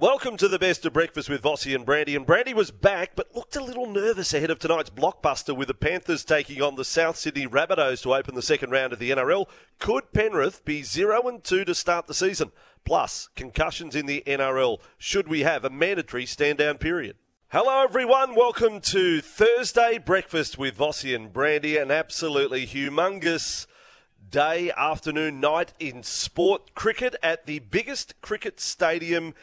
Welcome to the best of breakfast with Vossi and Brandy. And Brandy was back, but looked a little nervous ahead of tonight's blockbuster with the Panthers taking on the South Sydney Rabbitohs to open the second round of the NRL. Could Penrith be 0 and 2 to start the season? Plus, concussions in the NRL. Should we have a mandatory stand down period? Hello, everyone. Welcome to Thursday breakfast with Vossi and Brandy. An absolutely humongous day, afternoon, night in sport cricket at the biggest cricket stadium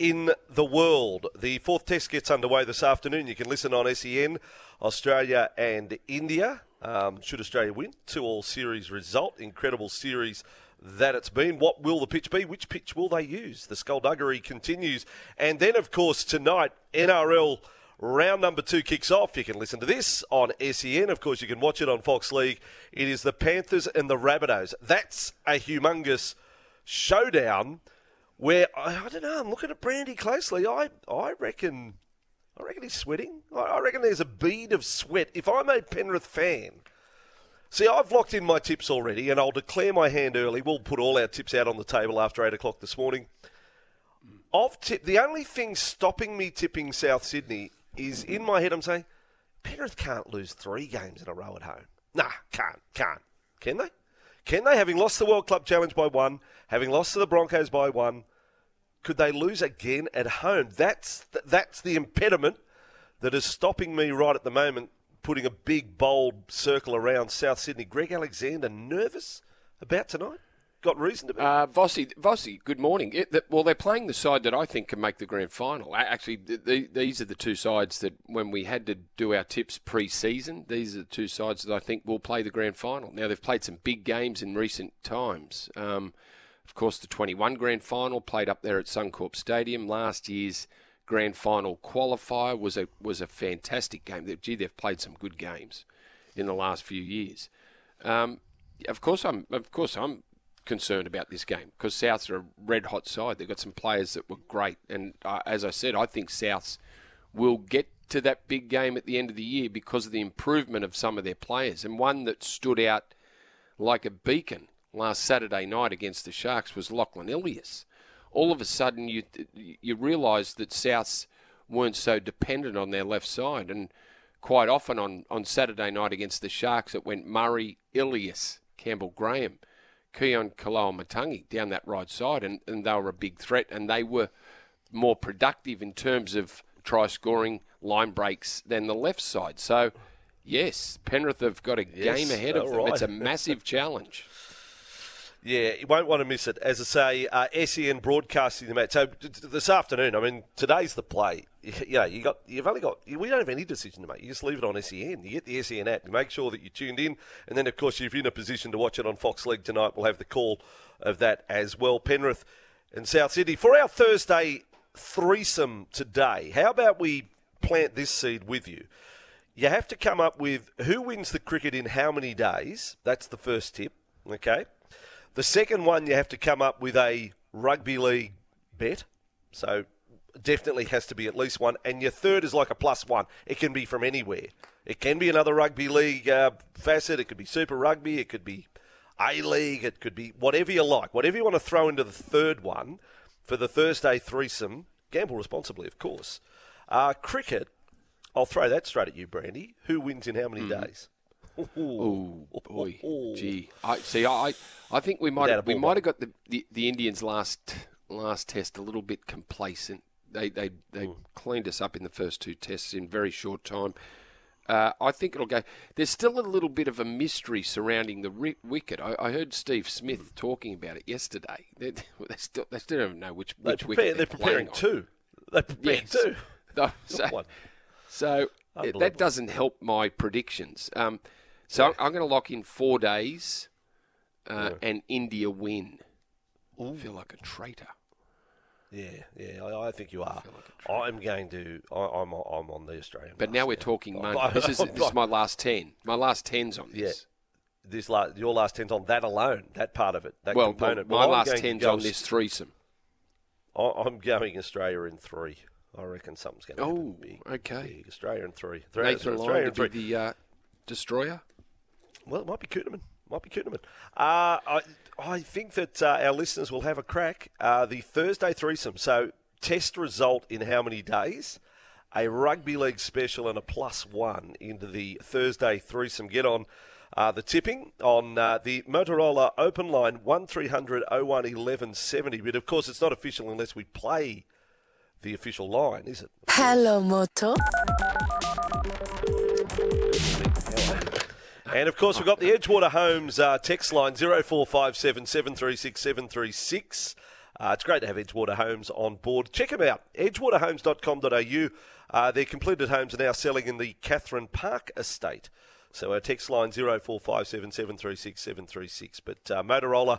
in the world. The fourth test gets underway this afternoon. You can listen on SEN, Australia and India. Um, should Australia win? Two all series result. Incredible series that it's been. What will the pitch be? Which pitch will they use? The skullduggery continues. And then, of course, tonight, NRL round number two kicks off. You can listen to this on SEN. Of course, you can watch it on Fox League. It is the Panthers and the Rabbitohs. That's a humongous showdown where I, I, don't know. I'm looking at Brandy closely. I I reckon I reckon he's sweating. I, I reckon there's a bead of sweat. If I'm a Penrith fan, see, I've locked in my tips already, and I'll declare my hand early. We'll put all our tips out on the table after eight o'clock this morning. Of tip, the only thing stopping me tipping South Sydney is in my head. I'm saying Penrith can't lose three games in a row at home. Nah, can't, can't. Can they? Can they? Having lost the World Club Challenge by one, having lost to the Broncos by one, could they lose again at home? That's that's the impediment that is stopping me right at the moment. Putting a big bold circle around South Sydney. Greg Alexander nervous about tonight. Got reason to be. Uh, Vossi, Vossi, good morning. It, the, well, they're playing the side that I think can make the grand final. Actually, the, the, these are the two sides that, when we had to do our tips pre-season, these are the two sides that I think will play the grand final. Now, they've played some big games in recent times. Um, of course, the 21 grand final played up there at Suncorp Stadium. Last year's grand final qualifier was a was a fantastic game. Gee, they've played some good games in the last few years. Um, of course, I'm of course I'm concerned about this game because Souths are a red hot side. They've got some players that were great, and uh, as I said, I think Souths will get to that big game at the end of the year because of the improvement of some of their players. And one that stood out like a beacon last Saturday night against the Sharks was Lachlan Ilias. All of a sudden, you you realise that Souths weren't so dependent on their left side, and quite often on, on Saturday night against the Sharks, it went Murray, Ilias, Campbell Graham, Keaon Koloamatangi down that right side, and, and they were a big threat, and they were more productive in terms of try scoring line breaks than the left side. So, yes, Penrith have got a yes, game ahead of them. Right. It's a massive challenge. Yeah, you won't want to miss it. As I say, uh, SEN broadcasting the match. So this afternoon, I mean, today's the play. You know, you got, you've only got, we don't have any decision to make. You just leave it on SEN. You get the SEN app. You make sure that you're tuned in, and then of course, if you're in a position to watch it on Fox League tonight, we'll have the call of that as well. Penrith and South Sydney for our Thursday threesome today. How about we plant this seed with you? You have to come up with who wins the cricket in how many days. That's the first tip. Okay. The second one, you have to come up with a rugby league bet. So definitely has to be at least one. And your third is like a plus one. It can be from anywhere. It can be another rugby league uh, facet. It could be Super Rugby. It could be A League. It could be whatever you like. Whatever you want to throw into the third one for the Thursday threesome. Gamble responsibly, of course. Uh, cricket. I'll throw that straight at you, Brandy. Who wins in how many mm. days? Oh boy, gee. I see. I I think we might have, we might have got the, the, the Indians last last test a little bit complacent. They they they mm. cleaned us up in the first two tests in very short time. Uh, I think it'll go. There's still a little bit of a mystery surrounding the ri- wicket. I, I, heard Steve Smith mm. talking about it yesterday. They, they, still they still don't know which, which prepare, wicket they're, they're preparing two. They're preparing yes. two. So, so that doesn't help my predictions. Um, so yeah. I'm going to lock in four days uh, yeah. and India win. Ooh. I feel like a traitor. Yeah, yeah, I, I think you are. I'm going to. I, I'm I'm on the Australian. But now we're talking money. This is, this is my last 10. My last 10's on this. Yeah. this. Last, your last ten's on that alone, that part of it, that Well, component. my Well, last 10's on this threesome. I- I'm going Australia in three. I reckon something's going to happen. Oh, okay. Big. Australia in three. Three- Nathan Australia Lyon in to three. be the uh, destroyer. Well, it might be Kuhnemann. Might be Kuhnemann. Uh, I, I think that uh, our listeners will have a crack. Uh, the Thursday threesome. So, test result in how many days? A rugby league special and a plus one into the Thursday threesome. Get on uh, the tipping on uh, the Motorola open line 1300 01 1170. But of course, it's not official unless we play the official line, is it? Hello, Moto. And of course, we've got the Edgewater Homes uh, text line 0457 736 736. Uh, it's great to have Edgewater Homes on board. Check them out, edgewaterhomes.com.au. Uh, their completed homes are now selling in the Catherine Park estate. So our text line 0457 736 736. But uh, Motorola,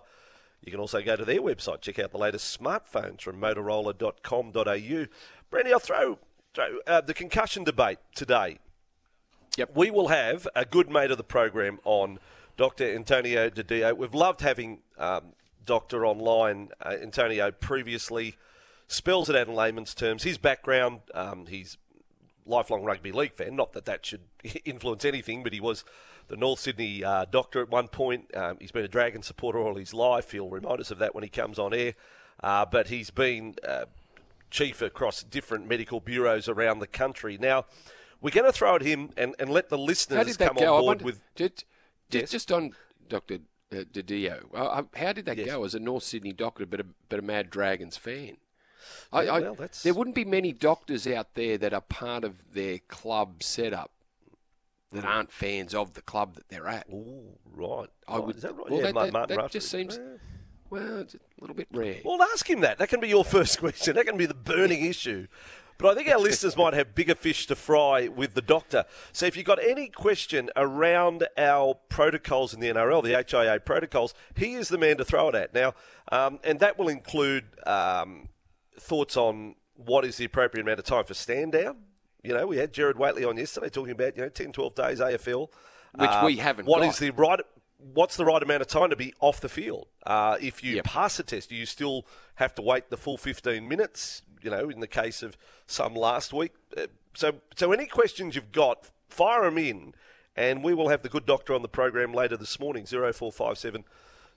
you can also go to their website, check out the latest smartphones from motorola.com.au. Brandy, I'll throw, throw uh, the concussion debate today. Yep. We will have a good mate of the program on, Dr. Antonio Di Dio. We've loved having um, Doctor online. Uh, Antonio previously spells it out in layman's terms. His background, um, he's lifelong rugby league fan. Not that that should influence anything, but he was the North Sydney uh, doctor at one point. Um, he's been a Dragon supporter all his life. He'll remind us of that when he comes on air. Uh, but he's been uh, chief across different medical bureaus around the country. Now, we're going to throw at him and, and let the listeners come go? On board wonder- with. just, just, Yes. just on Dr. Uh, Di Dio, uh, uh, how did that Yes. go as a North Sydney doctor, but a, but a Mad Dragons fan? I, Yeah, well, that's- There wouldn't be many doctors out there that are part of their club setup that aren't fans of the club that they're at. Ooh, right. I would. Is that right? Well, yeah, that, Ma- that- that just seems well, it's a little bit rare. Well, ask him that. That can be your first question. That can be the burning issue. But I think our listeners might have bigger fish to fry with the doctor. So if you've got any question around our protocols in the NRL, the HIA protocols, he is the man to throw it at. Now, um, and that will include um, thoughts on what is the appropriate amount of time for stand down. You know, we had Jared Waitley on yesterday talking about, you know, 10, 12 days AFL. Which we Um, haven't What got. is the right what's the right amount of time to be off the field? Uh, if you Yep. pass the test, do you still have to wait the full 15 minutes? You know, in the case of some last week. Uh, so, so any questions you've got, fire them in, and we will have the good doctor on the program later this morning. Zero four five seven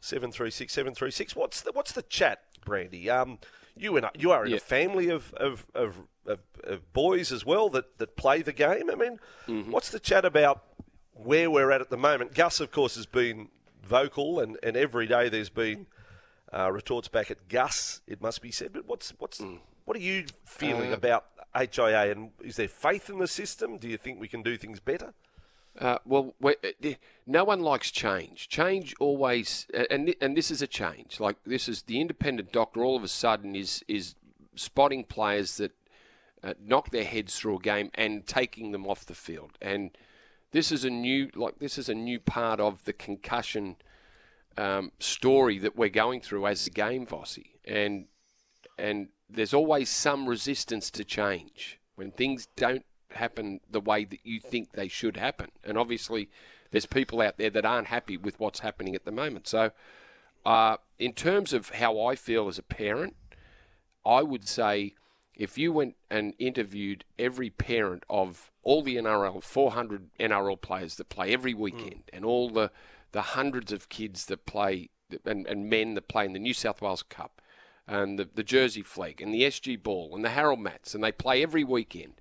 seven three six seven three six. What's the what's the chat, Brandy? Um, you and I, you are in Yeah. a family of of, of, of of boys as well that that play the game. I mean, Mm-hmm. what's the chat about? where we're at at the moment. Gus, of course, has been vocal, and, and every day there's been uh, retorts back at Gus. It must be said. But what's what's Mm. What are you feeling Uh, about HIA? And is there faith in the system? Do you think we can do things better? Uh, well, uh, no one likes change. Change always, and and this is a change. Like this is the independent doctor. All of a sudden is is spotting players that uh, knock their heads through a game and taking them off the field. And this is a new like this is a new part of the concussion um, story that we're going through as a game, Vossi. And and there's always some resistance to change when things don't happen the way that you think they should happen. And obviously, there's people out there that aren't happy with what's happening at the moment. So, uh, in terms of how I feel as a parent, I would say if you went and interviewed every parent of all the NRL, 400 NRL players that play every weekend, and all the, the hundreds of kids that play and, and men that play in the New South Wales Cup, and the, the Jersey Flegg, and the SG Ball, and the Harold Matts, and they play every weekend.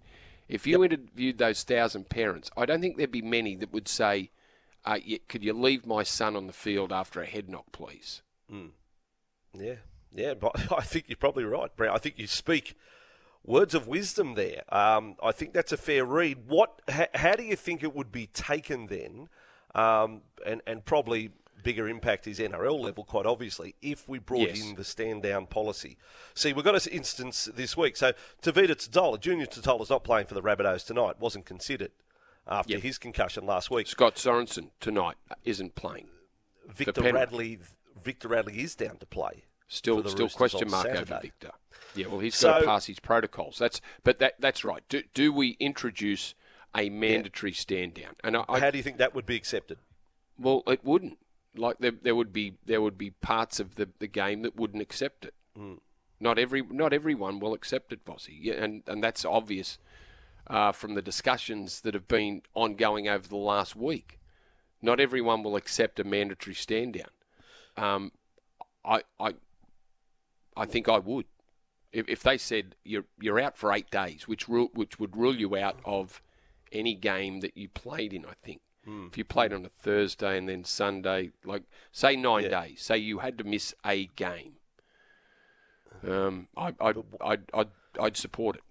If you interviewed those thousand parents, I don't think there'd be many that would say, uh, "Could you leave my son on the field after a head knock, please?" Yeah, yeah. But I think you're probably right, Brent. I think you speak words of wisdom there. Um, I think that's a fair read. What? How, how do you think it would be taken then? Um, and and probably bigger impact is NRL level, quite obviously, if we brought Yes. in the stand down policy. See, we've got an instance this week. So Tevita Tatola, Junior Tatola's not playing for the Rabbitohs tonight. Wasn't considered after Yep. his concussion last week. Scott Sorensen tonight isn't playing. Victor. Radley, Victor Radley is down to play. Still, still Roosters question mark Saturday. over Victor. Yeah, well, he's So- got to pass his protocols. That's, but that, that's right. Do, do we introduce a mandatory stand down? And I, I How do you think that would be accepted? Well, it wouldn't. Like there, there would be there would be parts of the, the game that wouldn't accept it. Not every not everyone will accept it, Vossi, yeah, and and that's obvious uh, from the discussions that have been ongoing over the last week. Not everyone will accept a mandatory stand down. Um, I I I think I would. If, if they said you're you're out for eight days, which rule, which would rule you out of any game that you played in, I think. If you played on a Thursday and then Sunday, like say nine Yeah. days, say you had to miss a game, um, I, I'd, I'd, I'd, I'd support it.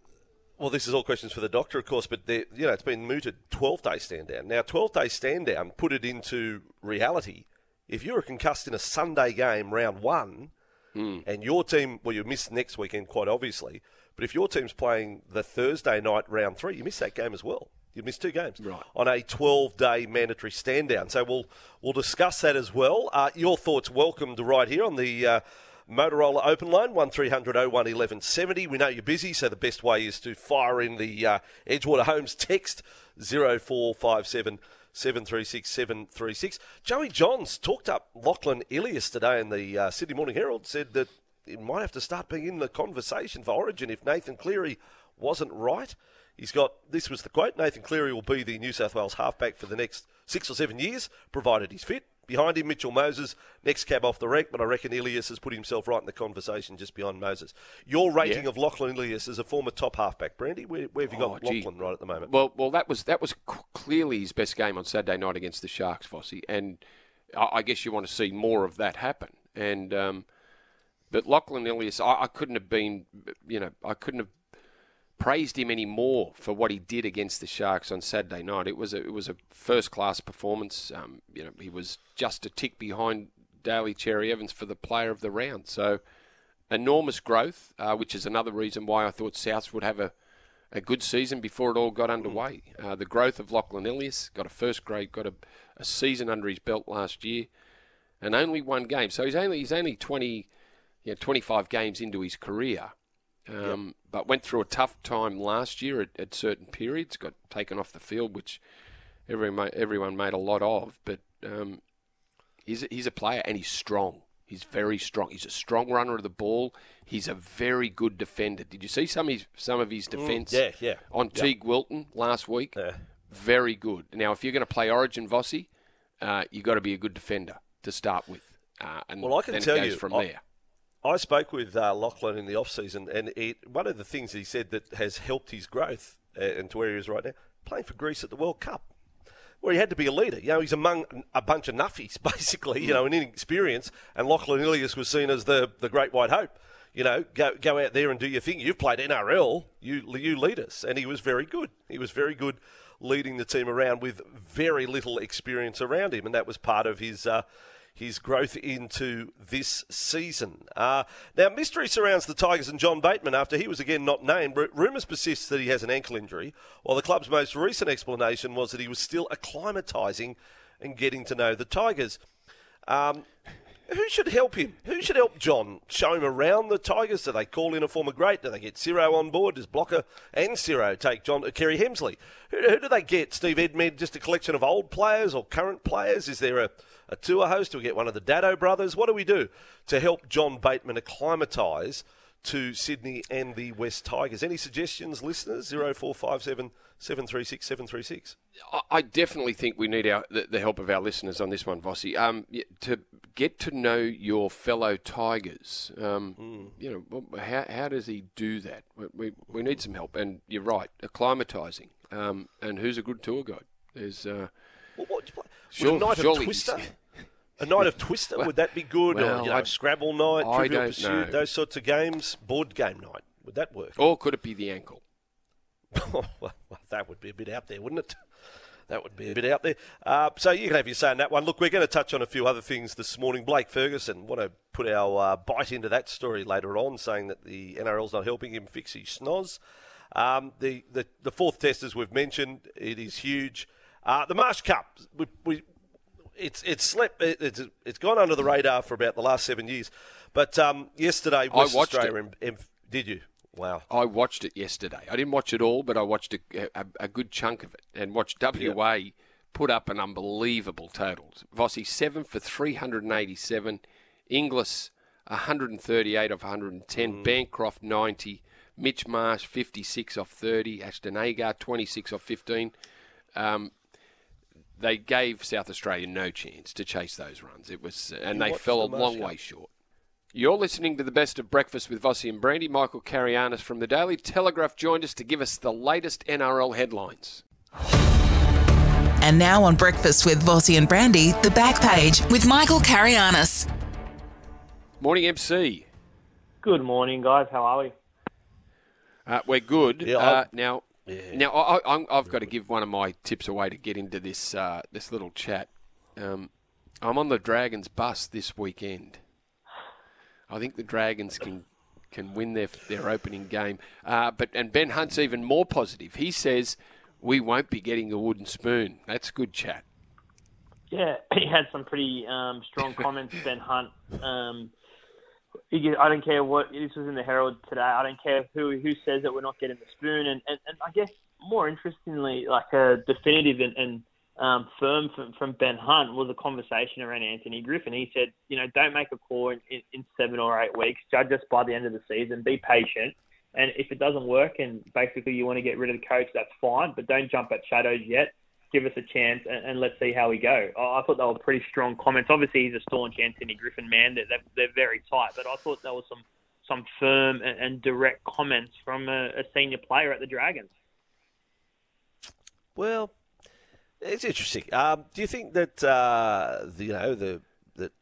Well, this is all questions for the doctor, of course, but you know it's been mooted. Twelve day stand down. Now, twelve day stand down. Put it into reality. If you were concussed in a Sunday game, round one, and your team, well, you miss next weekend, quite obviously. But if your team's playing the Thursday night round three, you miss that game as well. You miss two games Right. on a 12-day mandatory stand down. So we'll we'll discuss that as well. Uh, your thoughts welcomed right here on the uh, Motorola Open Line one 01 1170. We know you're busy, so the best way is to fire in the uh, Edgewater Homes text 0457 736 736. Joey Johns talked up Lachlan Ilias today in the uh, Sydney Morning Herald. Said that it might have to start being in the conversation for Origin if Nathan Cleary wasn't right. He's got this was the quote Nathan Cleary will be the New South Wales halfback for the next six or seven years, provided he's fit. Behind him, Mitchell Moses, next cab off the rank, but I reckon Ilias has put himself right in the conversation just behind Moses. Your rating Yeah. of Lachlan Ilias as a former top halfback, Brandy, where, where have you got Oh, gee. Lachlan right at the moment? Well, well, that was that was clearly his best game on Saturday night against the Sharks, Vossi, and I, I guess you want to see more of that happen. And um, but Lachlan Ilias, I, I couldn't have been, you know, I couldn't have praised him any more for what he did against the Sharks on Saturday night. It was a it was a first class performance. Um, you know, he was just a tick behind Daly Cherry Evans for the player of the round. So enormous growth, uh, which is another reason why I thought Souths would have a a good season before it all got underway. Uh, the growth of Lachlan Ilias got a first grade, got a, a season under his belt last year, and only one game. So he's only he's only twenty, you know, twenty five games into his career. Um, But went through a tough time last year at, at certain periods. Got taken off the field, which everyone everyone made a lot of. But um, he's a, he's a player and he's strong. He's very strong. He's a strong runner of the ball. He's a very good defender. Did you see some of his, some of his defence yeah, yeah. on Teig Wilton last week? Yeah. Very good. Now, if you're going to play Origin Vossi, uh, you've got to be a good defender to start with. Uh, and Well, I can tell you, from I- there. I spoke with uh, Lachlan in the off season, and it, one of the things he said that has helped his growth uh, and to where he is right now, playing for Greece at the World Cup, where he had to be a leader. You know, he's among a bunch of nuffies, basically. You know, and inexperience. And Lachlan Ilias was seen as the the great white hope. You know, go go out there and do your thing. You've played NRL, you you lead us, and he was very good. He was very good leading the team around with very little experience around him, and that was part of his. Uh, his growth into this season. Uh, now, mystery surrounds the Tigers and John Bateman after he was again not named. R- rumours persist that he has an ankle injury, while the club's most recent explanation was that he was still acclimatising and getting to know the Tigers. Um, who should help him? Who should help John show him around the Tigers? Do they call in a former great? Do they get Sirro on board? Does Blocker and Sirro take John uh, Kerry Hemsley? Who, who do they get? Steve Edmed, just a collection of old players or current players? Is there a, a tour host? Do we get one of the Dado brothers? What do we do to help John Bateman acclimatise to Sydney and the West Tigers? Any suggestions, listeners? 0457 736 736. I- I definitely think we need our the, the help of our listeners on this one, Vossi. Um, to get to know your fellow Tigers, um, you know, how, how does he do that? We, we, need some help, and you're right, acclimatising. Um, and who's a good tour guide? There's uh, Well, what, play? Sure- Would a night of Twister? A night of Twister, would that be good? well, or, you know, I- Scrabble night, I Trivial Pursuit, know. those sorts of games, board game night. Would that work? or could it be the ankle? well, well, that would be a bit out there, wouldn't it? That would be a bit out there. Uh, so you can have your say on that one. Look, we're going to touch on a few other things this morning. Blake Ferguson, want to put our uh, bite into that story later on, saying that the NRL's not helping him fix his snoz. Um, the, the the fourth test, as we've mentioned, it is huge. Uh, the Marsh Cup, we, we, it's it's slept, it, it's it's gone under the radar for about the last seven years. But um, yesterday, West watched Australia. em- did you? Wow. I watched it yesterday. I didn't watch it all, but I watched a, a, a good chunk of it and watched WA put up an unbelievable total. Vossi, 7 for 387. Inglis, 138 of 110. Mm. Bancroft, 90. Mitch Marsh, 56 off 30. Ashton Agar, 26 off 15. Um, they gave South Australia no chance to chase those runs. It was, and You they watched fell a long Marsh way short. You're listening to the best of breakfast with Vossi and Brandy. Michael Carayannis from the Daily Telegraph joined us to give us the latest NRL headlines. And now on Breakfast with Vossi and Brandy, the back page with Michael Carayannis. Morning, MC. Good morning, guys. How are we? Uh, we're good. Yeah, uh, I'll- now, now I, I, I'm- I've got to give one of my tips away to get into this uh, this little chat. Um, I'm on the Dragons bus this weekend. I think the Dragons can can win their their opening game. Uh, but and Ben Hunt's even more positive. He says we won't be getting a wooden spoon. That's good chat. Yeah, he had some pretty um, strong comments, Ben Hunt. Um, he, I don't care what this was in the Herald today. I don't care who who says that we're not getting the spoon, and, and, and I guess more interestingly, like a definitive and, and um, firm from, from Ben Hunt was a conversation around Anthony Griffin. He said, you know, don't make a call in, in, in seven or eight weeks. Judge us by the end of the season. Be patient. And if it doesn't work and basically you want to get rid of the coach, that's fine. But don't jump at shadows yet. Give us a chance and, and let's see how we go. I thought they were pretty strong comments. Obviously, he's a staunch Anthony Griffin man. They're, they're, very tight. But I thought there was some, some firm and, and direct comments from a, a senior player at the Dragons. Well, it's interesting. Um, do you think that uh, the, you know the that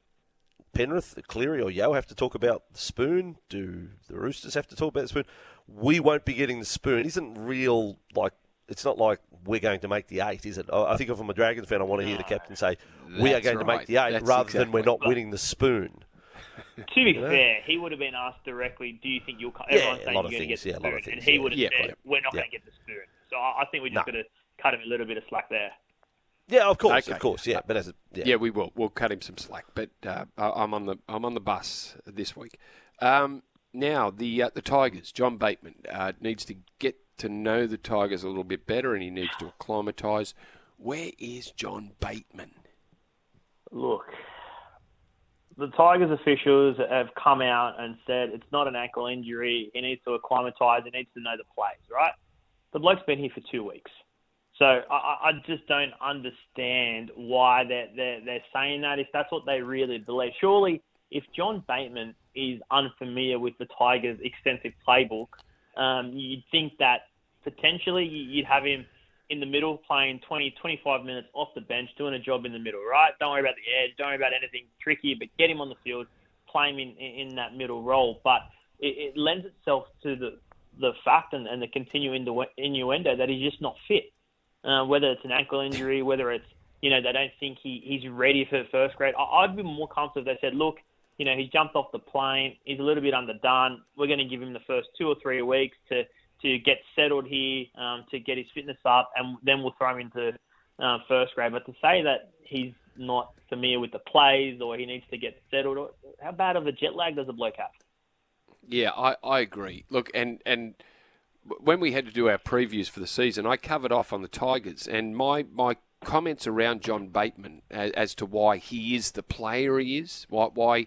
Penrith, Cleary, or Yo have to talk about the spoon? Do the Roosters have to talk about the spoon? We won't be getting the spoon. Isn't real like it's not like we're going to make the eight, is it? I I think if I'm a Dragons fan, I want to hear the captain say we are That's going to make the eight, That's rather than we're exactly- not winning the spoon. To be fair, he would have been asked directly, "Do you think you'll?" co- Everyone's a saying lot you're of going to get things, the yeah, a spoon, lot of things, and he yeah. would have Yeah, said, yeah. "We're not Yeah. going to get the spoon." So I I think we're just No. got to cut him a little bit of slack there. Yeah, of course, Okay. of course, yeah. But as a, yeah, Yeah, we will. We'll cut him some slack. But uh, I- I'm on the I'm on the bus this week. Um, now the uh, the Tigers. John Bateman uh, needs to get to know the Tigers a little bit better, and he needs to acclimatise. Where is John Bateman? Look, the Tigers officials have come out and said it's not an ankle injury. He needs to acclimatise. He needs to know the plays, right? The bloke's been here for two weeks. So I, I just don't understand why they're, they're, they're saying that if that's what they really believe. Surely, if John Bateman is unfamiliar with the Tigers' extensive playbook, um, you'd think that potentially you'd have him in the middle playing 20, 25 minutes off the bench doing a job in the middle, right? Don't worry about the edge, don't worry about anything tricky, but get him on the field, play him in, in, that middle role. But it, it lends itself to the, the fact and, and the continuing innuendo that he's just not fit. Uh, whether it's an ankle injury, whether it's, you know, they don't think he, he's ready for first grade. I, I'd be more comfortable if they said, look, you know, he's jumped off the plane. He's a little bit underdone. We're going to give him the first two or three weeks to to get settled here, um, to get his fitness up, and then we'll throw him into uh, first grade. But to say that he's not familiar with the plays or he needs to get settled, or, how bad of a jet lag does a bloke have? Yeah, I, I agree. Look, and and when we had to do our previews for the season, I covered off on the Tigers, and my my comments around John Bateman as, as to why he is the player he is, why why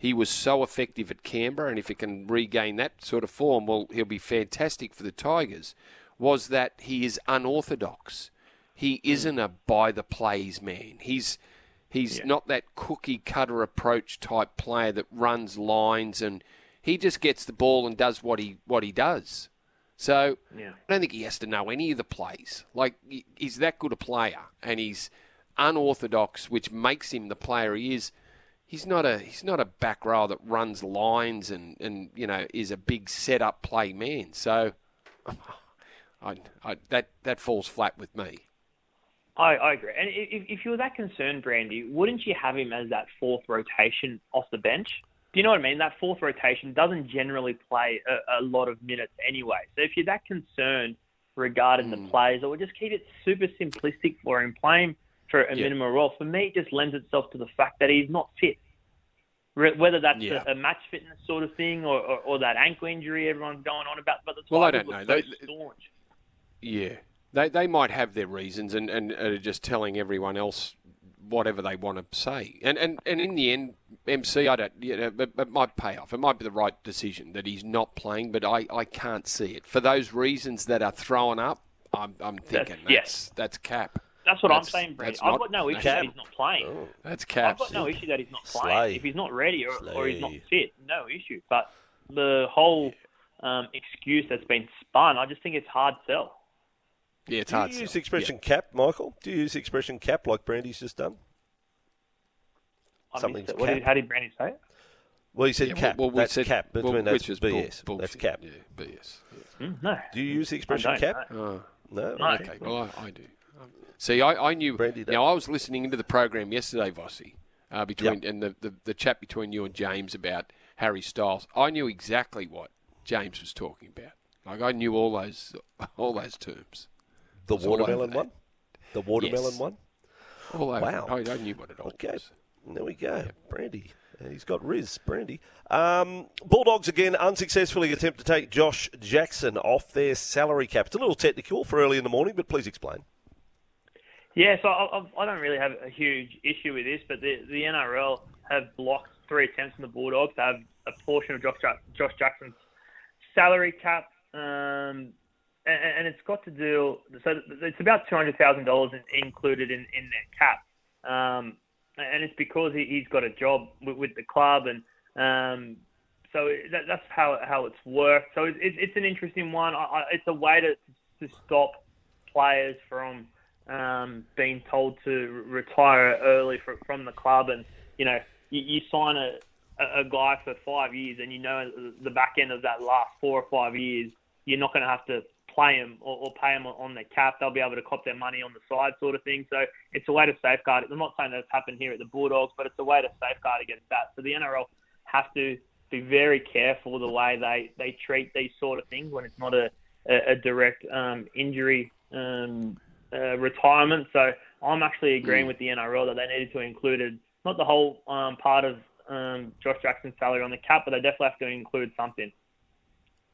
he was so effective at Canberra, and if he can regain that sort of form, well, he'll be fantastic for the Tigers. Was that he is unorthodox? He hmm. isn't a by the plays man. He's he's not that cookie cutter approach type player that runs lines and he just gets the ball and does what he what he does. So Yeah. I don't think he has to know any of the plays. Like he's that good a player, and he's unorthodox, which makes him the player he is. He's not a he's not a back row that runs lines and, and you know is a big set up play man. So I, I, that that falls flat with me. I, I agree. And if, if you were that concerned, Brandy, wouldn't you have him as that fourth rotation off the bench? Do you know what I mean? That fourth rotation doesn't generally play a, a lot of minutes anyway. So if you're that concerned regarding the hmm. plays, I would just keep it super simplistic for him, play him for a Yeah. minimum role. For me, it just lends itself to the fact that he's not fit. Whether that's Yeah. a, a match fitness sort of thing or, or, or that ankle injury everyone's going on about, but the Well, I don't know. They- staunch. Yeah, they they might have their reasons and and are just telling everyone else whatever they want to say. And and, and in the end, MC, I don't. You know, it, it might pay off. It might be the right decision that he's not playing, but I, I can't see it for those reasons that are thrown up. I'm I'm thinking that's yes. that's cap. That's what That's- I'm saying, Brady. that's I've not- got no issue that he's not playing. That's I've cap. got no issue that he's not playing. Slay. If he's not ready or, or he's not fit, no issue. But the whole um, excuse that's been spun, I just think it's hard sell. Yeah, it's Do hard. you use sell. the expression cap, Michael? Do you use the expression cap like Brandy's just done? I missed Something's it. What did, how did Brandy say it? Well, you said Yeah, cap. well, we that's said- cap. But well, I mean, that's which is bull- BS. that's cap. Yeah, BS. Mm, no. Do you use the expression cap? no. Oh. No. No. Okay, well, I, I do. See, I, I knew. Brandy now, I was listening into the program yesterday, Vossi, uh, between and the, the, the chat between you and James about Harry Styles. I knew exactly what James was talking about. Like I knew all those all those terms. The watermelon one. The watermelon Yes. one. All over. Wow. I, I knew what it all Okay. was. There we go. Brandy. Uh, He's got Riz, Brandy. Um, Bulldogs again unsuccessfully attempt to take Josh Jackson off their salary cap. It's a little technical for early in the morning, but please explain. Yeah, so I, I- don't really have a huge issue with this, but the, the NRL have blocked three attempts from the Bulldogs to have a portion of Josh, Josh Jackson's salary cap, um, and, and it's got to do. So it's about two hundred thousand dollars included in, in their cap, um, and it's because he, he's got a job with, with the club, and um, so that, that's how how it's worked. So it, it, it's an interesting one. I, I, it's a way to to stop players from um, being told to retire early fr from the club, and you know you, you sign a, a a guy for five years, and you know the back end of that last four or five years, you're not going to have to play him or, or pay him on the cap. They'll be able to cop their money on the side, sort of thing. So it's a way to safeguard it. I'm not saying that's happened here at the Bulldogs, but it's a way to safeguard against that. So the NRL have to be very careful the way they, they treat these sort of things when it's not a, a, a direct um, injury um, uh, retirement. So I'm actually agreeing with the NRL that they needed to include not the whole um, part of um, Josh Jackson's salary on the cap, but they definitely have to include something.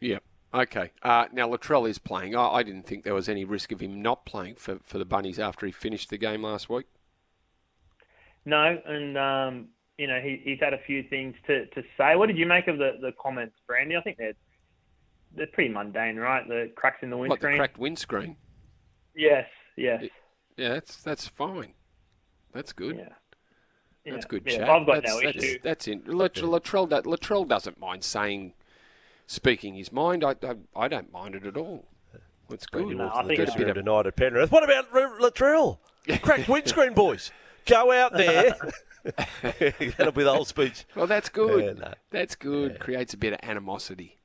Yeah. Okay. Uh, now Latrell is playing. I, I didn't think there was any risk of him not playing for, for the Bunnies after he finished the game last week. No, and um, you know he, he's had a few things to, to say. What did you make of the, the comments, Brandy? I think they're they're pretty mundane, right? The cracks in the windscreen. What the cracked windscreen? Yes, yes, Yeah, that's that's fine. That's good. yeah. That's Yeah. good Yeah, chat. I've got that's, no that's, issue. That's in. Latrell, Latrell, Latrell doesn't mind saying, speaking his mind. I, I, I don't mind it at all. It's good. No, I in the think dressing it's room good. tonight at Penrith. What about Latrell? Cracked windscreen, boys. Go out there. That'll be the whole speech. Well, that's good. Yeah, no. That's good. Creates a bit of animosity.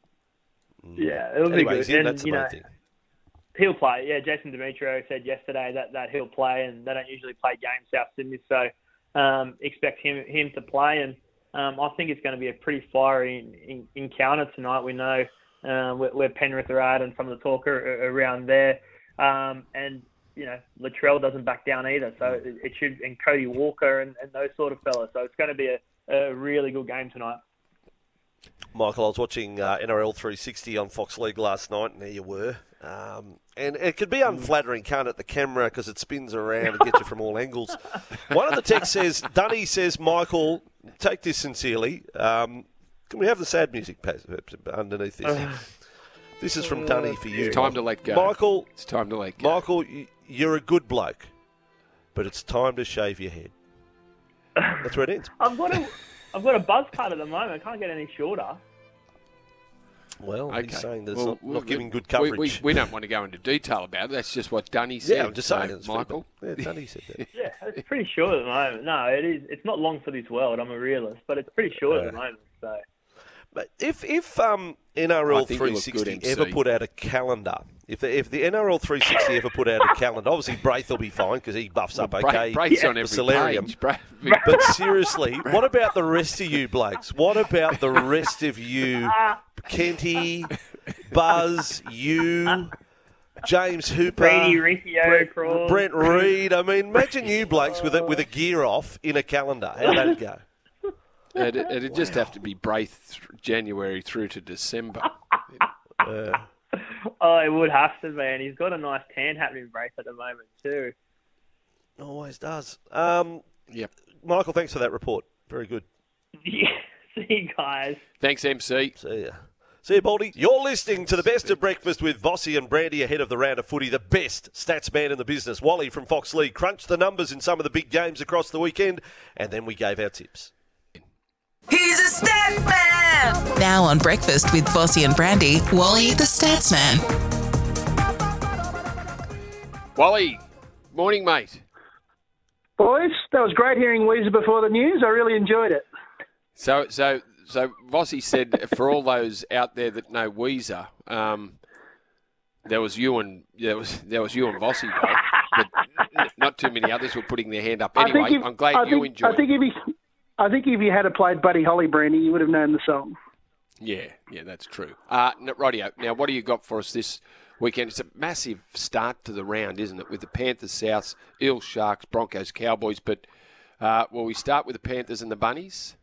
Yeah, it'll Anyway, be he's good. in, And, that's the you main know, thing. He'll play. Yeah, Jason Demetriou said yesterday that, that he'll play, and they don't usually play games South Sydney, so um, expect him him to play. And um, I think it's going to be a pretty fiery encounter tonight. We know uh, where, where Penrith are at and some of the talk around there. Um, and you know, Latrell doesn't back down either, so it, it should and Cody Walker and, and those sort of fellas. So it's going to be a, a really good game tonight. Michael, I was watching uh, NRL 360 on Fox League last night, and there you were. Um, and it could be unflattering, can't it, the camera, because it spins around and gets you from all angles. One of the texts says, Dunny says, Michael, take this sincerely. Um, can we have the sad music underneath this? This is from Dunny for you. It's time to let go. Michael, It's time to let go. Michael, you're a good bloke, but it's time to shave your head. That's where it ends. I've got a I've got a buzz cut at the moment. I can't get any shorter. Well, Okay. he's saying that Well, not, we- not giving good we- coverage. We, we, don't want to go into detail about it. That's just what Dunny said. yeah, I'm just so, saying. It's Michael. feedback. Yeah, Dunny said that. Yeah, it's pretty sure at the moment. No, it is. It's not long for this world. I'm a realist, but it's pretty short at the uh, moment. So But if if um, NRL think you look good, 360 ever put out a calendar, if the, if the NRL 360 ever put out a calendar, obviously Braith will be fine because he buffs up Bra- okay. Braith's on for every Solarium. page. Bra- But seriously, what about the rest of you blokes? What about the rest of you, Kenty, Buzz, you, James Hooper, Brady, Riccio, Brent, Crawl. Brent Read? I mean, imagine you blokes with a, with a gear off in a calendar. How would that go? It'd, it'd just have to be Braith January through to December. Uh, Oh, it would have to be, and he's got a nice tan happening Braith at the moment too. always does. Um, Yep. Michael, thanks for that report. Very good. Yeah. See you guys. Thanks, MC. See ya. See you, Baldy. You're listening to the best of breakfast with Vossi and Brandy ahead of the round of footy. The best stats man in the business, Wally from Fox League, crunched the numbers in some of the big games across the weekend, and then we gave our tips. He's a stat man! Now on Breakfast with Vossi and Brandy, Wally the Stats Man. Wally, morning, mate. Boys, that was great hearing Weezer before the news. I really enjoyed it. So, so, so Vossi said for all those out there that know Weezer, um, there was you and there was there was you and Vossi, but n- not too many others were putting their hand up. Anyway, if, I'm glad I you think, enjoyed. I think if he, I think if you had played Buddy Holly Brandy, you would have known the song. Yeah, yeah, that's true. Uh, rightio. Now, what do you got for us this weekend? It's a massive start to the round, isn't it? With the Panthers, Souths, Eels, Sharks, Broncos, Cowboys. But uh, will we start with the Panthers and the Bunnies?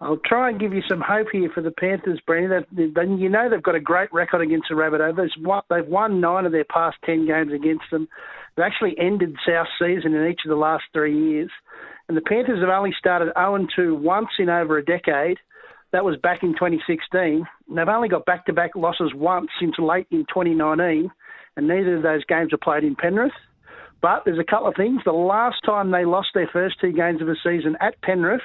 I'll try and give you some hope here for the Panthers, Brandy. You know they've got a great record against the Rabbitohs. They've won nine of their past ten games against them. They've actually ended South season in each of the last three years. And the Panthers have only started 0-2 once in over a decade. That was back in 2016. And they've only got back-to-back losses once since late in 2019, and neither of those games are played in Penrith. But there's a couple of things. The last time they lost their first two games of the season at Penrith,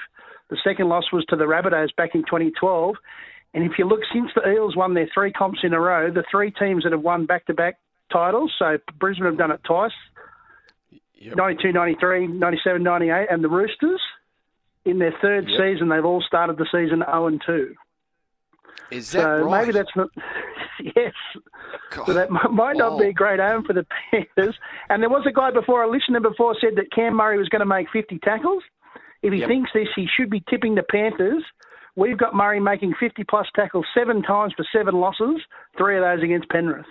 the second loss was to the Rabbitohs back in 2012. And if you look, since the Eels won their three comps in a row, the three teams that have won back-to-back titles, so Brisbane have done it twice, Yep. 92, 93, 97, 98, and the Roosters, in their third Yep. season, they've all started the season 0 and 2. Is that So right? maybe that's not. yes. God. So that might, not be a great home for the Panthers. And there was a guy before, a listener before, said that Cam Murray was going to make 50 tackles. If he Yep. thinks this, he should be tipping the Panthers. We've got Murray making 50 plus tackles seven times for seven losses, three of those against Penrith.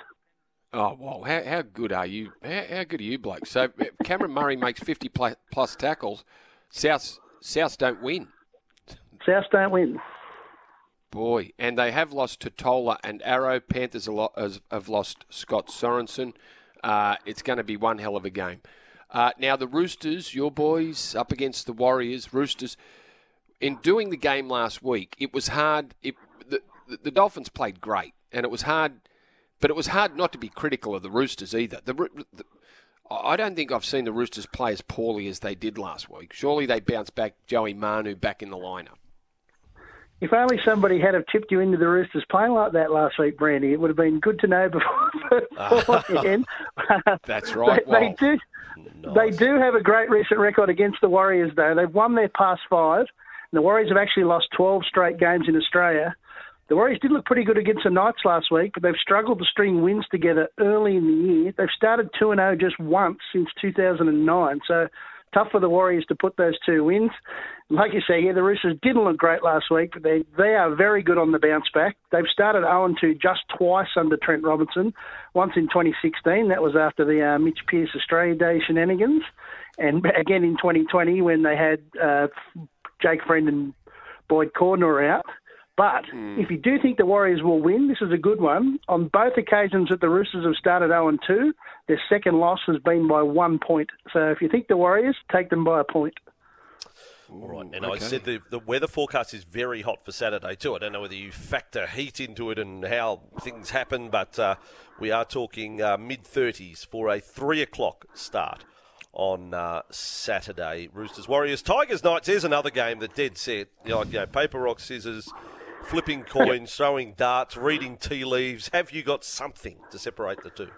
Oh, wow. How, how good are you? How, how good are you, bloke? So uh, Cameron Murray makes 50 plus, plus tackles. South South don't win. South don't win. Boy, and they have lost to Tola and Arrow. Panthers a lo- has- have lost Scott Sorensen. Uh, it's going to be one hell of a game. Uh, now, the Roosters, your boys, up against the Warriors. Roosters, in doing the game last week, it was hard. It, the, the Dolphins played great, and it was hard, but it was hard not to be critical of the Roosters either. The, the, I don't think I've seen the Roosters play as poorly as they did last week. Surely they bounced back Joey Manu back in the lineup. If only somebody had have tipped you into the Roosters playing like that last week, Brandy, it would have been good to know before. beforehand. That's right. they, they Well, do. They do have a great recent record against the Warriors, though. They've won their past five. And the Warriors have actually lost 12 straight games in Australia. The Warriors did look pretty good against the Knights last week, but they've struggled to string wins together early in the year. They've started 2 0 just once since 2009. So tough for the Warriors to put those two wins. Like you say, yeah, the Roosters didn't look great last week, but they they are very good on the bounce back. They've started 0 2 just twice under Trent Robinson. Once in 2016, that was after the uh, Mitch Pearce Australia Day shenanigans, and again in 2020 when they had uh, Jake Friend and Boyd Cordner out. But if you do think the Warriors will win, this is a good one. On both occasions that the Roosters have started 0 2, their second loss has been by one point. So if you think the Warriors, take them by a point. All right, and I said the, the weather forecast is very hot for Saturday too. I don't know whether you factor heat into it and how things happen, but uh, we are talking uh, mid 30s for a three o'clock start on uh, Saturday. Roosters Warriors Tigers Knights. is another game that dead set. You know, like, you know, paper rock scissors, flipping coins, throwing darts, reading tea leaves. Have you got something to separate the two?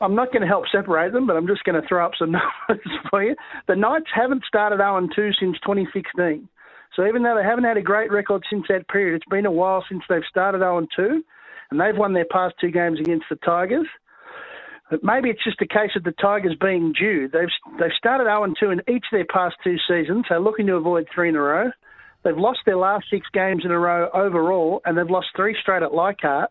I'm not going to help separate them, but I'm just going to throw up some numbers for you. The Knights haven't started 0 2 since 2016. So even though they haven't had a great record since that period, it's been a while since they've started 0 2, and they've won their past two games against the Tigers. But maybe it's just a case of the Tigers being due. They've they've started 0 2 in each of their past two seasons, so looking to avoid three in a row. They've lost their last six games in a row overall, and they've lost three straight at Leichhardt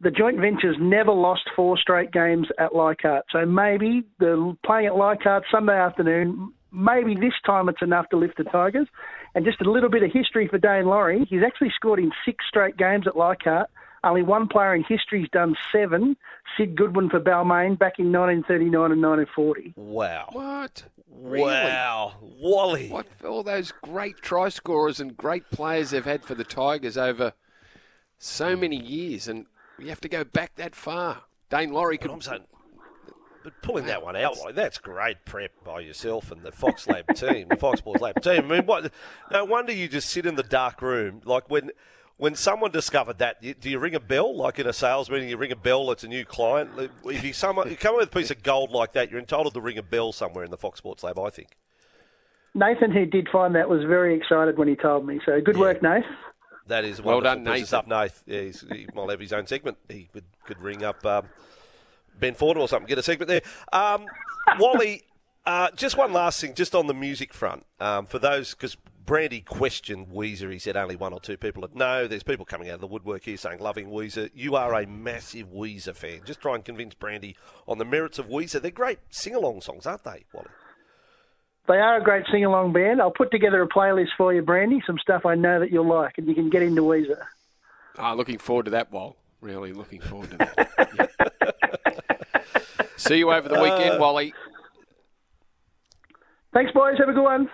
the joint ventures never lost four straight games at Leichhardt. So maybe the playing at Leichhardt Sunday afternoon maybe this time it's enough to lift the Tigers. And just a little bit of history for Daine Laurie. He's actually scored in six straight games at Leichhardt. Only one player in history's done seven. Sid Goodwin for Balmain back in 1939 and 1940. Wow. What? Really? Wow. Wally. What for all those great try scorers and great players they've had for the Tigers over so hmm. many years, and you have to go back that far. Daine Laurie could. I'm saying, but pulling that one out like that's great prep by yourself and the Fox Lab team, the Fox Sports Lab team. I mean, what? No wonder you just sit in the dark room. Like when when someone discovered that, do you ring a bell? Like in a sales meeting, you ring a bell. It's a new client. If you someone you come up with a piece of gold like that, you're entitled to ring a bell somewhere in the Fox Sports Lab. I think. Nathan, who did find that, was very excited when he told me. So good work, Nath. That is a Well wonderful done, piece of stuff, Nath. Yeah, he's, he might have his own segment. He could, could ring up um, Ben Ford or something, get a segment there. Um, Wally, uh, just one last thing, just on the music front. Um, for those, because Brandy questioned Weezer, he said only one or two people. Had, no, there's people coming out of the woodwork here saying loving Weezer. You are a massive Weezer fan. Just try and convince Brandy on the merits of Weezer. They're great sing along songs, aren't they, Wally? They are a great sing along band. I'll put together a playlist for you, Brandy, some stuff I know that you'll like, and you can get into Weezer. Ah, looking forward to that, Wal. Really looking forward to that. Yeah. See you over the weekend, Wally. Thanks, boys. Have a good one.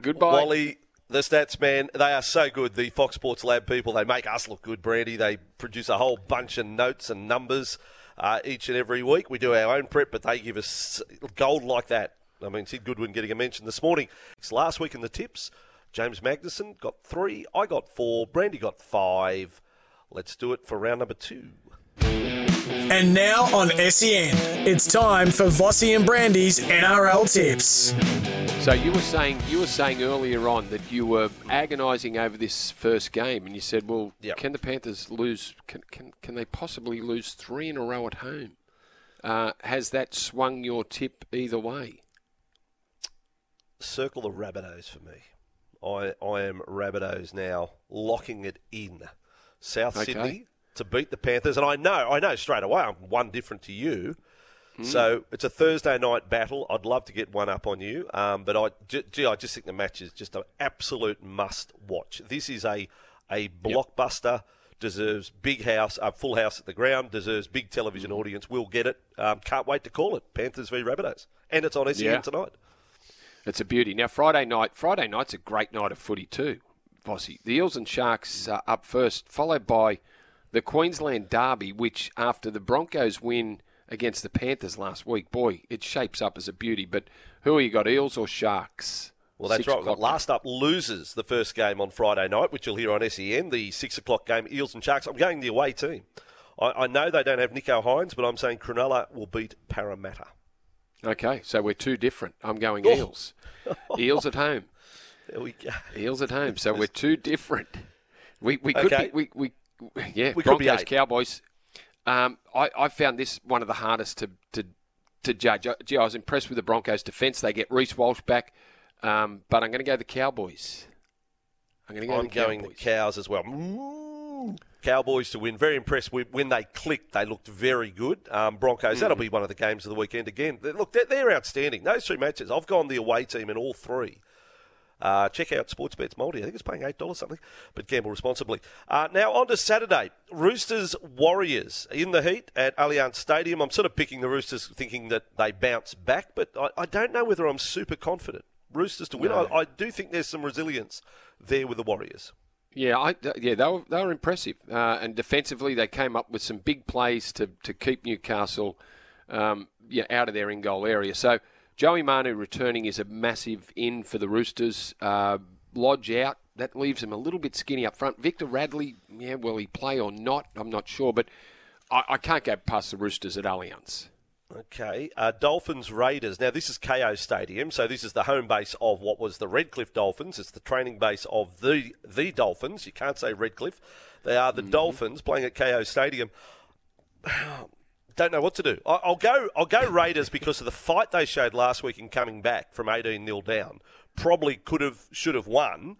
Goodbye. Wally, the stats man, they are so good. The Fox Sports Lab people, they make us look good, Brandy. They produce a whole bunch of notes and numbers uh, each and every week. We do our own prep, but they give us gold like that. I mean, Sid Goodwin getting a mention this morning. It's last week in the tips. James Magnuson got three. I got four. Brandy got five. Let's do it for round number two. And now on SEN, it's time for Vossi and Brandy's NRL tips. So you were saying you were saying earlier on that you were agonising over this first game, and you said, "Well, Yep. can the Panthers lose? Can, can can they possibly lose three in a row at home?" Uh, has that swung your tip either way? Circle the Rabbitohs for me. I, I am Rabbitohs now, locking it in. South Okay. Sydney to beat the Panthers, and I know, I know straight away I'm one different to you. So it's a Thursday night battle. I'd love to get one up on you, um, but I, gee, I just think the match is just an absolute must watch. This is a a blockbuster. Deserves big house, a full house at the ground. Deserves big television audience. We'll get it. Um, can't wait to call it Panthers v Rabbitohs, and it's on SEN Yeah. tonight. It's a beauty. Now Friday night, Friday night's a great night of footy too, Vossi. The Eels and Sharks are up first, followed by the Queensland Derby, which after the Broncos win against the Panthers last week, boy, it shapes up as a beauty. But who are you got, Eels or Sharks? Well, that's Six right. We've got last up loses the first game on Friday night, which you'll hear on SEN, the six o'clock game, Eels and Sharks. I'm going the away team. I, I know they don't have Nicho Hynes, but I'm saying Cronulla will beat Parramatta. Okay, so we're two different. I'm going Oh. Eels. Eels at home. There we go. Eels at home. So we're two different. We we could Okay. be we, we yeah We could be Broncos. Cowboys. Um, I, I found this one of the hardest to to, to judge. I- Gee, I was impressed with the Broncos' defence. They get Reece Walsh back, um, but I'm going to go the Cowboys. I'm going to go I'm the going the Cows as well. Mm. Cowboys to win. Very impressed when they clicked. They looked very good. Um, Broncos. Hmm. That'll be one of the games of the weekend again. Look, they're, they're outstanding. Those three matches. I've gone the away team in all three. Uh, check out Sportsbets Multi. I think it's paying eight dollars something, but gamble responsibly. Uh, now on to Saturday. Roosters Warriors in the heat at Allianz Stadium. I'm sort of picking the Roosters, thinking that they bounce back, but I, I don't know whether I'm super confident. Roosters to win. I, I do think there's some resilience there with the Warriors. Yeah, I, yeah, they were they were impressive, uh, and defensively they came up with some big plays to, to keep Newcastle, um, yeah, out of their in goal area. So Joey Manu returning is a massive in for the Roosters. Uh, Lodge out, that leaves him a little bit skinny up front. Victor Radley, yeah, will he play or not? I'm not sure, but I, I can't go past the Roosters at Allianz. Okay, uh, Dolphins Raiders. Now this is Kayo Stadium, so this is the home base of what was the Redcliffe Dolphins. It's the training base of the the Dolphins. You can't say Redcliffe. They are the Dolphins playing at Kayo Stadium. Don't know what to do. I- I'll go. I'll go Raiders because of the fight they showed last week in coming back from 18 0 down. Probably could have, should have won.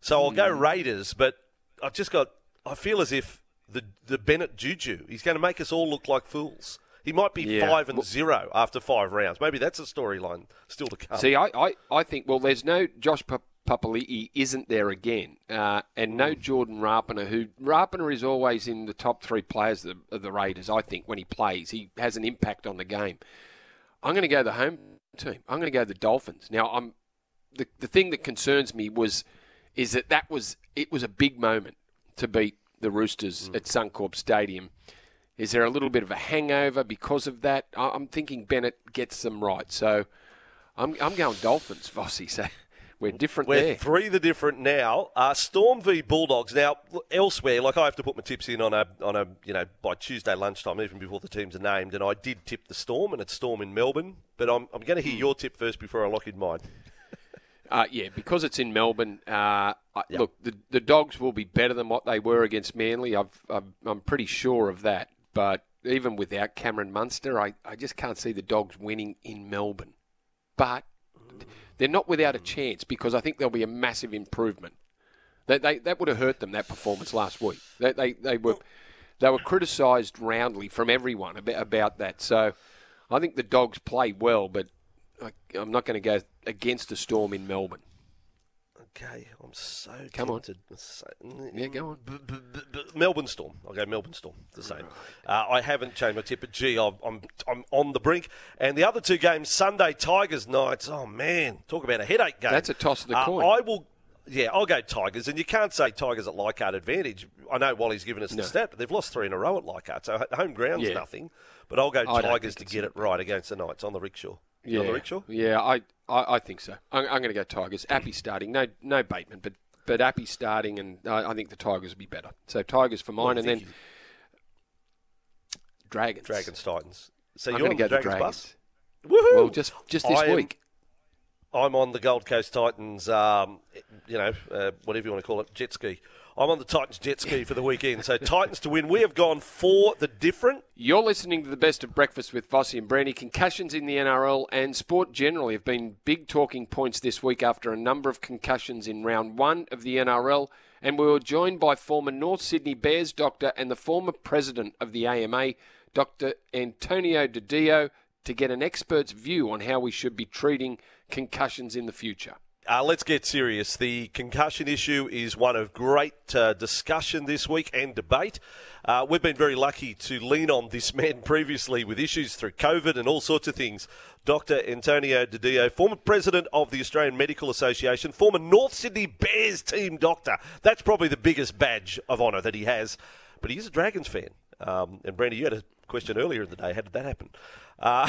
So I'll go hmm. Raiders, but I've just got. I feel as if the the Bennett Juju. He's going to make us all look like fools. He might be Yeah. five and zero after five rounds. Maybe that's a storyline still to come. See, I, I, I think, well, there's no Josh Papali'i isn't there again, uh, and no Jordan Rapana, who Rapana is always in the top three players of the, of the Raiders, I think, when he plays. He has an impact on the game. I'm going to go the home team. I'm going to go the Dolphins. Now, I'm the, the thing that concerns me was is that that was it was a big moment to beat the Roosters at Suncorp Stadium. Is there a little bit of a hangover because of that? I'm thinking Bennett gets them right. So I'm, I'm going Dolphins, Vossi. So we're different We're there. three the different now. Uh, Storm v Bulldogs. Now elsewhere, like I have to put my tips in on a on a you know by Tuesday lunchtime, even before the teams are named, and I did tip the Storm, and it's Storm in Melbourne. But I'm I'm going to Hmm. hear your tip first before I lock in mine. Uh, yeah, because it's in Melbourne. Uh, I, Look, the, the Dogs will be better than what they were against Manly. I've, I'm, I'm pretty sure of that. But even without Cameron Munster, I, I just can't see the Dogs winning in Melbourne. But they're not without a mm. chance because I think there'll be a massive improvement. They, they, that would have hurt them that performance last week. They, they, they were they were criticised roundly from everyone about, about that. So I think the Dogs play well, but I, I'm not going to go against the Storm in Melbourne. Okay, I'm so Come on. tempted. So, Yeah, go on. B- b- b- Melbourne Storm. I'll go Melbourne Storm. The same. Uh, I haven't changed my tip, but gee, I'm, I'm I'm on the brink. And the other two games, Sunday Tigers Knights. Oh man, talk about a headache game. That's a toss of the Uh, coin. I will. Yeah, I'll go Tigers, and you can't say Tigers at Leichhardt advantage. I know Wally's given us the stat, but they've lost three in a row at Leichhardt, so home ground's Yeah. nothing. But I'll go don't Tigers to get it right against the Knights on the rickshaw. Yeah, on the rickshaw? yeah, I, I, I think so. I'm, I'm going to go Tigers. Api starting, no, no Bateman, but but Api starting, and I, I think the Tigers will be better. So Tigers for mine, and do you then Dragons. Dragons Titans. So I'm you're going on to the go the Dragons Dragons. bus? Woohoo! Well, just just this I am- week. I'm on the Gold Coast Titans, um, you know, uh, whatever you want to call it, jet ski. I'm on the Titans jet ski for the weekend. So Titans to win. We have gone for the different. You're listening to the best of breakfast with Vossi and Brandy. Concussions in the NRL and sport generally have been big talking points this week after a number of concussions in round one of the NRL. And we were joined by former North Sydney Bears doctor and the former president of the AMA, Dr. Antonio Di Dio, to get an expert's view on how we should be treating concussions in the future. Uh, let's get serious. The concussion issue is one of great uh, discussion this week and debate. Uh, we've been very lucky to lean on this man previously with issues through COVID and all sorts of things. Dr. Antonio Di Dio, former president of the Australian Medical Association, former North Sydney Bears team doctor. That's probably the biggest badge of honour that he has. But he is a Dragons fan. Um, and Brandy, you had a question earlier in the day. How did that happen? Uh,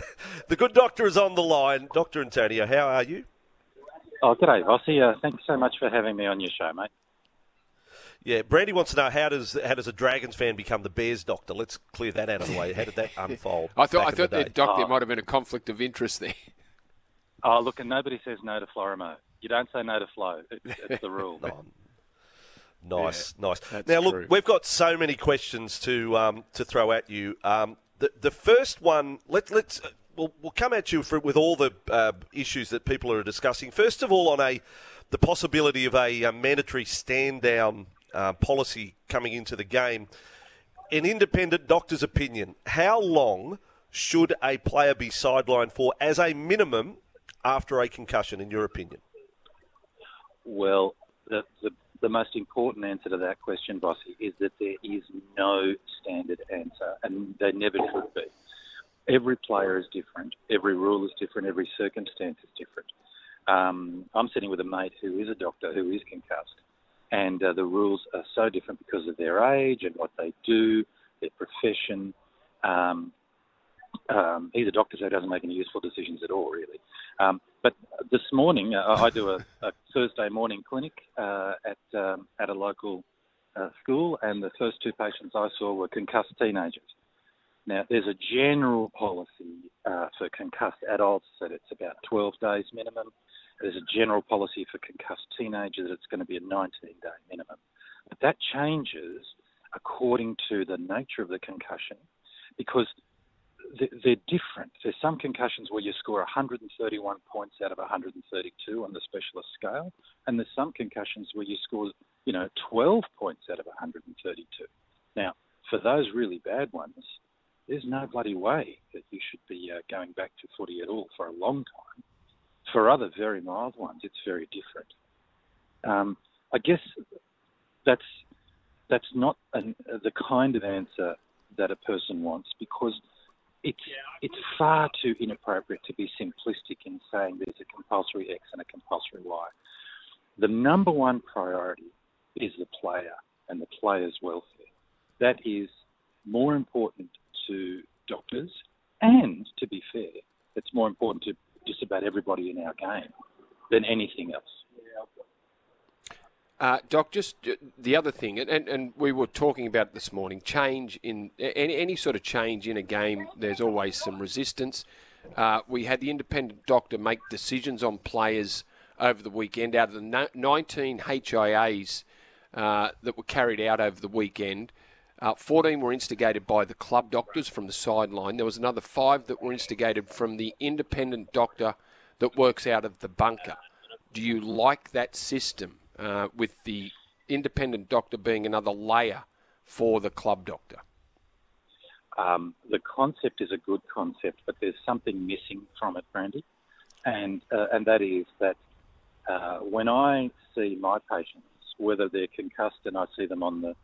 the good doctor is on the line. Dr. Antonio, how are you? Oh, g'day, Vossi. Uh, thank you so much for having me on your show, mate. Yeah, Brandy wants to know how does how does a Dragons fan become the Bears doctor? Let's clear that out of the way. How did that unfold? I thought, I thought the there, day? Doc, there Oh. might have been a conflict of interest there. Oh, look, and nobody says no to Florimo. You don't say no to Flo. It's, it's the rule. Oh, nice, nice. Now, look, true. we've got so many questions to um, to throw at you. Um, the the first one, let, let's uh, we'll, we'll come at you for, with all the uh, issues that people are discussing. First of all, on a the possibility of a, uh mandatory stand down uh, policy coming into the game. An independent doctor's opinion: How long should a player be sidelined for, as a minimum, after a concussion? In your opinion? Well, the, the, the most important answer to that question, Vossi, is that there is no standard answer, and there never should be. Every player is different. Every rule is different. Every circumstance is different. Um, I'm sitting with a mate who is a doctor who is concussed, and uh, the rules are so different because of their age and what they do, their profession. Um, um, he's a doctor, so he doesn't make any useful decisions at all, really. Um, but this morning, uh, I do a, a Thursday morning clinic uh, at um, at a local uh, school, and the first two patients I saw were concussed teenagers. Now, there's a general policy uh, for concussed adults that it's about 12 days minimum. There's a general policy for concussed teenagers that it's going to be a 19-day minimum. But that changes according to the nature of the concussion, because they're different. There's some concussions where you score 131 points out of 132 on the specialist scale, and there's some concussions where you score, you know, 12 points out of 132. Now, for those really bad ones, there's no bloody way that you should be uh, going back to footy at all for a long time. For other very mild ones, it's very different. Um, I guess that's that's not an, the kind of answer that a person wants because it's it's far too inappropriate to be simplistic in saying there's a compulsory X and a compulsory Y. The number one priority is the player and the player's welfare. That is more important to doctors, and to be fair, it's more important to just about everybody in our game than anything else. Uh, Doc, just uh, the other thing, and, and, and we were talking about this morning, change in any, any sort of change in a game, there's always some resistance. Uh, we had the independent doctor make decisions on players over the weekend. Out of the 19 HIAs uh, that were carried out over the weekend, uh, 14 were instigated by the club doctors from the sideline. There was another five that were instigated from the independent doctor that works out of the bunker. Do you like that system uh, with the independent doctor being another layer for the club doctor? Um, the concept is a good concept, but there's something missing from it, Brandy, and uh, and that is that uh, when I see my patients, whether they're concussed and I see them on the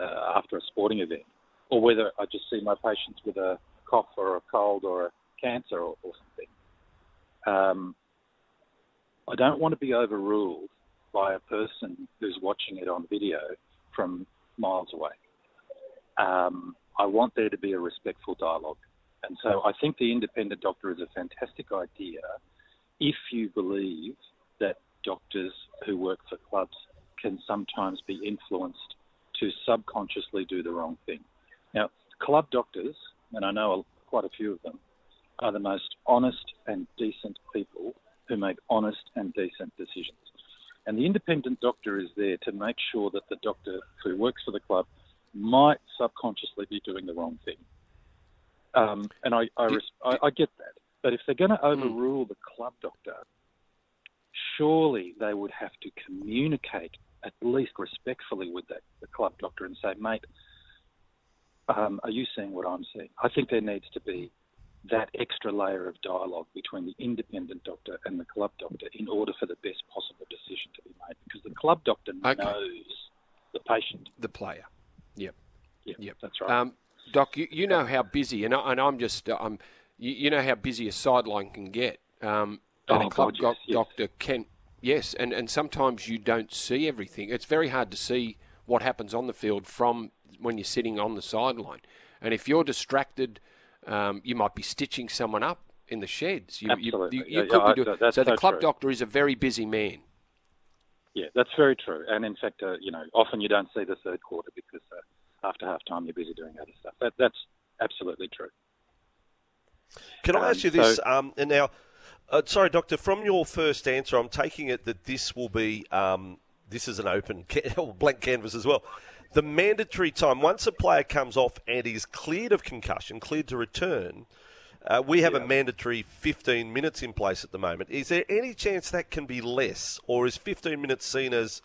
uh, after a sporting event, or whether I just see my patients with a cough or a cold or a cancer or, or something. Um, I don't want to be overruled by a person who's watching it on video from miles away. Um, I want there to be a respectful dialogue. And so I think the independent doctor is a fantastic idea if you believe that doctors who work for clubs can sometimes be influenced to subconsciously do the wrong thing. Now, club doctors, and I know quite a few of them, are the most honest and decent people who make honest and decent decisions. And the independent doctor is there to make sure that the doctor who works for the club might subconsciously be doing the wrong thing. Um, and I, I, res- I, I, get that. But if they're going to hmm. overrule the club doctor, surely they would have to communicate at least respectfully with that, the club doctor and say, mate, um, are you seeing what I'm seeing? I think there needs to be that extra layer of dialogue between the independent doctor and the club doctor in order for the best possible decision to be made. Because the club doctor okay. knows the patient, the player. Yep. Yep. Yep. That's right. Um, Doc, you, you know how busy, and, I, and I'm just, I'm, you, you know how busy a sideline can get. Um, and oh, a club God, yes, doctor yes. can Yes, and, and sometimes you don't see everything. It's very hard to see what happens on the field from when you're sitting on the sideline. And if you're distracted, um, you might be stitching someone up in the sheds. You, Absolutely. You, you, you yeah, could yeah, be doing, so, so the so club true. doctor is a very busy man. Yeah, that's very true. And in fact, uh, you know, often you don't see the third quarter because uh, after half time you're busy doing other stuff. That, that's absolutely true. Can I Um, ask you this? so- um, and now, uh, sorry, Doctor, from your first answer, I'm taking it that this will be um, this is an open ca- blank canvas as well. The mandatory time once a player comes off and is cleared of concussion, cleared to return. Uh, we have a mandatory 15 minutes in place at the moment. Is there any chance that can be less, or is 15 minutes seen as,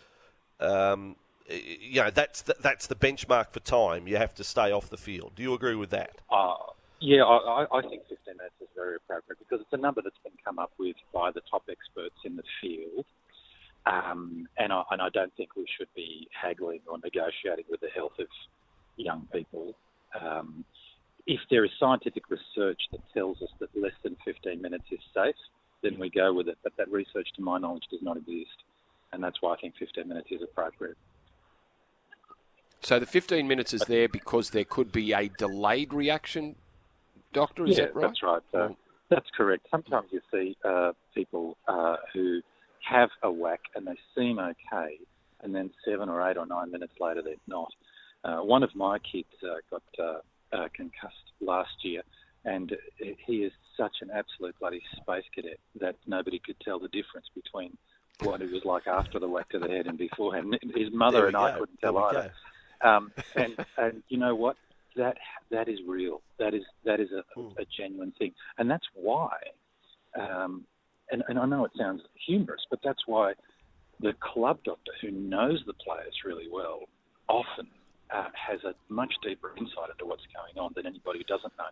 um, you know, that's the, that's the benchmark for time? You have to stay off the field. Do you agree with that? Uh, yeah, I, I think 15 minutes is very appropriate because it's a number that's been come up with by the top experts in the field. Um, and, I, and I don't think we should be haggling or negotiating with the health of young people. Um, if there is scientific research that tells us that less than 15 minutes is safe, then we go with it. But that research, to my knowledge, does not exist. And that's why I think 15 minutes is appropriate. So the 15 minutes is there because there could be a delayed reaction, Doctor, is yeah, that right? that's right. Uh, that's correct. Sometimes you see uh, people uh, who have a whack and they seem okay, and then seven or eight or nine minutes later they're not. Uh, one of my kids uh, got uh, uh, concussed last year, and he is such an absolute bloody space cadet that nobody could tell the difference between what he was like after the whack to the head and beforehand. His mother and I couldn't tell either. Um, and and you know what? That that is real. That is that is a, a genuine thing, and that's why. Um, and, and I know it sounds humorous, but that's why the club doctor who knows the players really well often uh, has a much deeper insight into what's going on than anybody who doesn't know.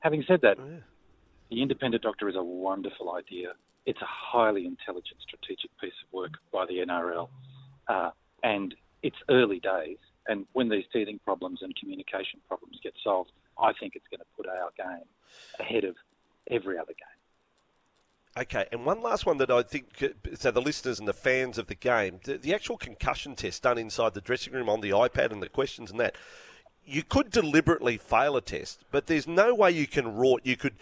Having said that, yeah. the independent doctor is a wonderful idea. It's a highly intelligent, strategic piece of work by the NRL, uh, and it's early days. And when these teething problems and communication problems get solved, I think it's going to put our game ahead of every other game. Okay, and one last one that I think, so the listeners and the fans of the game, the, the, actual concussion test done inside the dressing room on the iPad and the questions and that, you could deliberately fail a test, but there's no way you can rort, you could,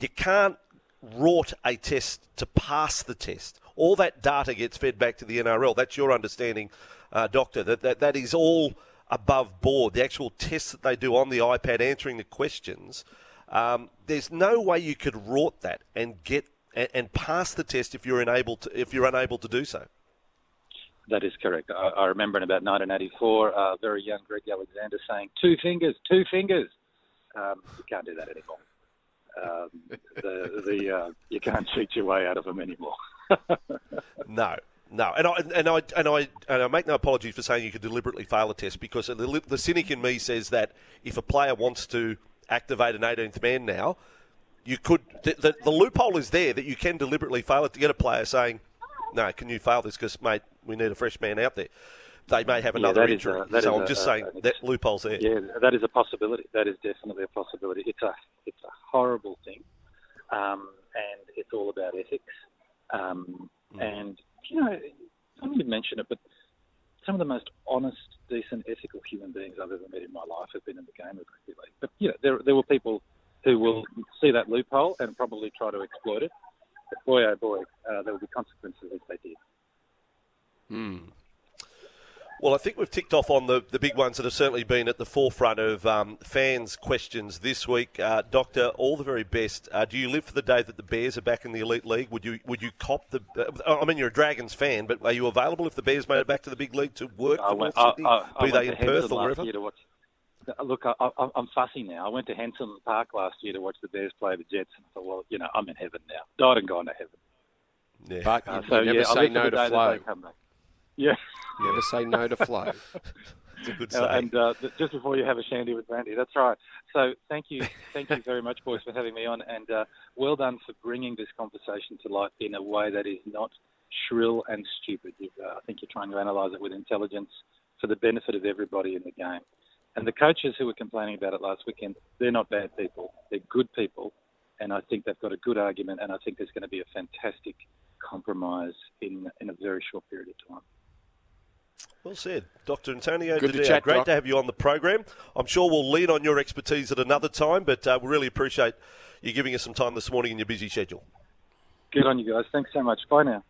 you can't rort a test to pass the test. All that data gets fed back to the NRL. That's your understanding, uh, Doctor, that, that that is all above board. The actual tests that they do on the iPad answering the questions, um, there's no way you could rort that and get and, and pass the test if you're unable to if you're unable to do so. That is correct. I, I remember in about 1984, a uh, very young Greg Alexander saying, two fingers, two fingers. Um, you can't do that anymore. Um, the the uh, you can't cheat your way out of them anymore. no, no, and I and I and I and I make no apologies for saying you could deliberately fail a test because the, the cynic in me says that if a player wants to activate an 18th man now, you could the, the, the, loophole is there that you can deliberately fail it to get a player saying, "No, can you fail this? Because mate, we need a fresh man out there." They may have another yeah, injury, a, so I'm a, just saying that loophole's there. Yeah, that is a possibility. That is definitely a possibility. It's a it's a horrible thing, um, and it's all about ethics. Um, mm. And you know, I didn't mention it, but some of the most honest, decent, ethical human beings I've ever met in my life have been in the game of rugby league. But you know, there there were people who will see that loophole and probably try to exploit it. But boy, oh boy, uh, there will be consequences if they did. Hmm. Well, I think we've ticked off on the, the big ones that have certainly been at the forefront of um, fans' questions this week. Uh, Doctor, all the very best. Uh, do you live for the day that the Bears are back in the Elite League? Would you would you cop the? Uh, I mean, you're a Dragons fan, but are you available if the Bears made it back to the big league to work for North Sydney, I, I, be they in Perth or wherever? Look, I, am fussy now. I went to Henson Park last year to watch the Bears play the Jets, and I thought, well, you know, I'm in heaven now. Died and gone to heaven. Yeah. But uh, so, never yeah, say no to flow. Yeah. Never say no to flow. It's a good uh, and uh, just before you have a shandy with Brandy, that's right. So thank you, thank you very much, boys, for having me on, and uh, well done for bringing this conversation to life in a way that is not shrill and stupid. Uh, I think you're trying to analyse it with intelligence for the benefit of everybody in the game. And the coaches who were complaining about it last weekend, they're not bad people. They're good people. And I think they've got a good argument. And I think there's going to be a fantastic compromise in, in a very short period of time. Well said. Dr. Antonio Good to chat, great Doc. to have you on the program. I'm sure we'll lean on your expertise at another time, but uh, we really appreciate you giving us some time this morning in your busy schedule. Good on you guys. Thanks so much. Bye now.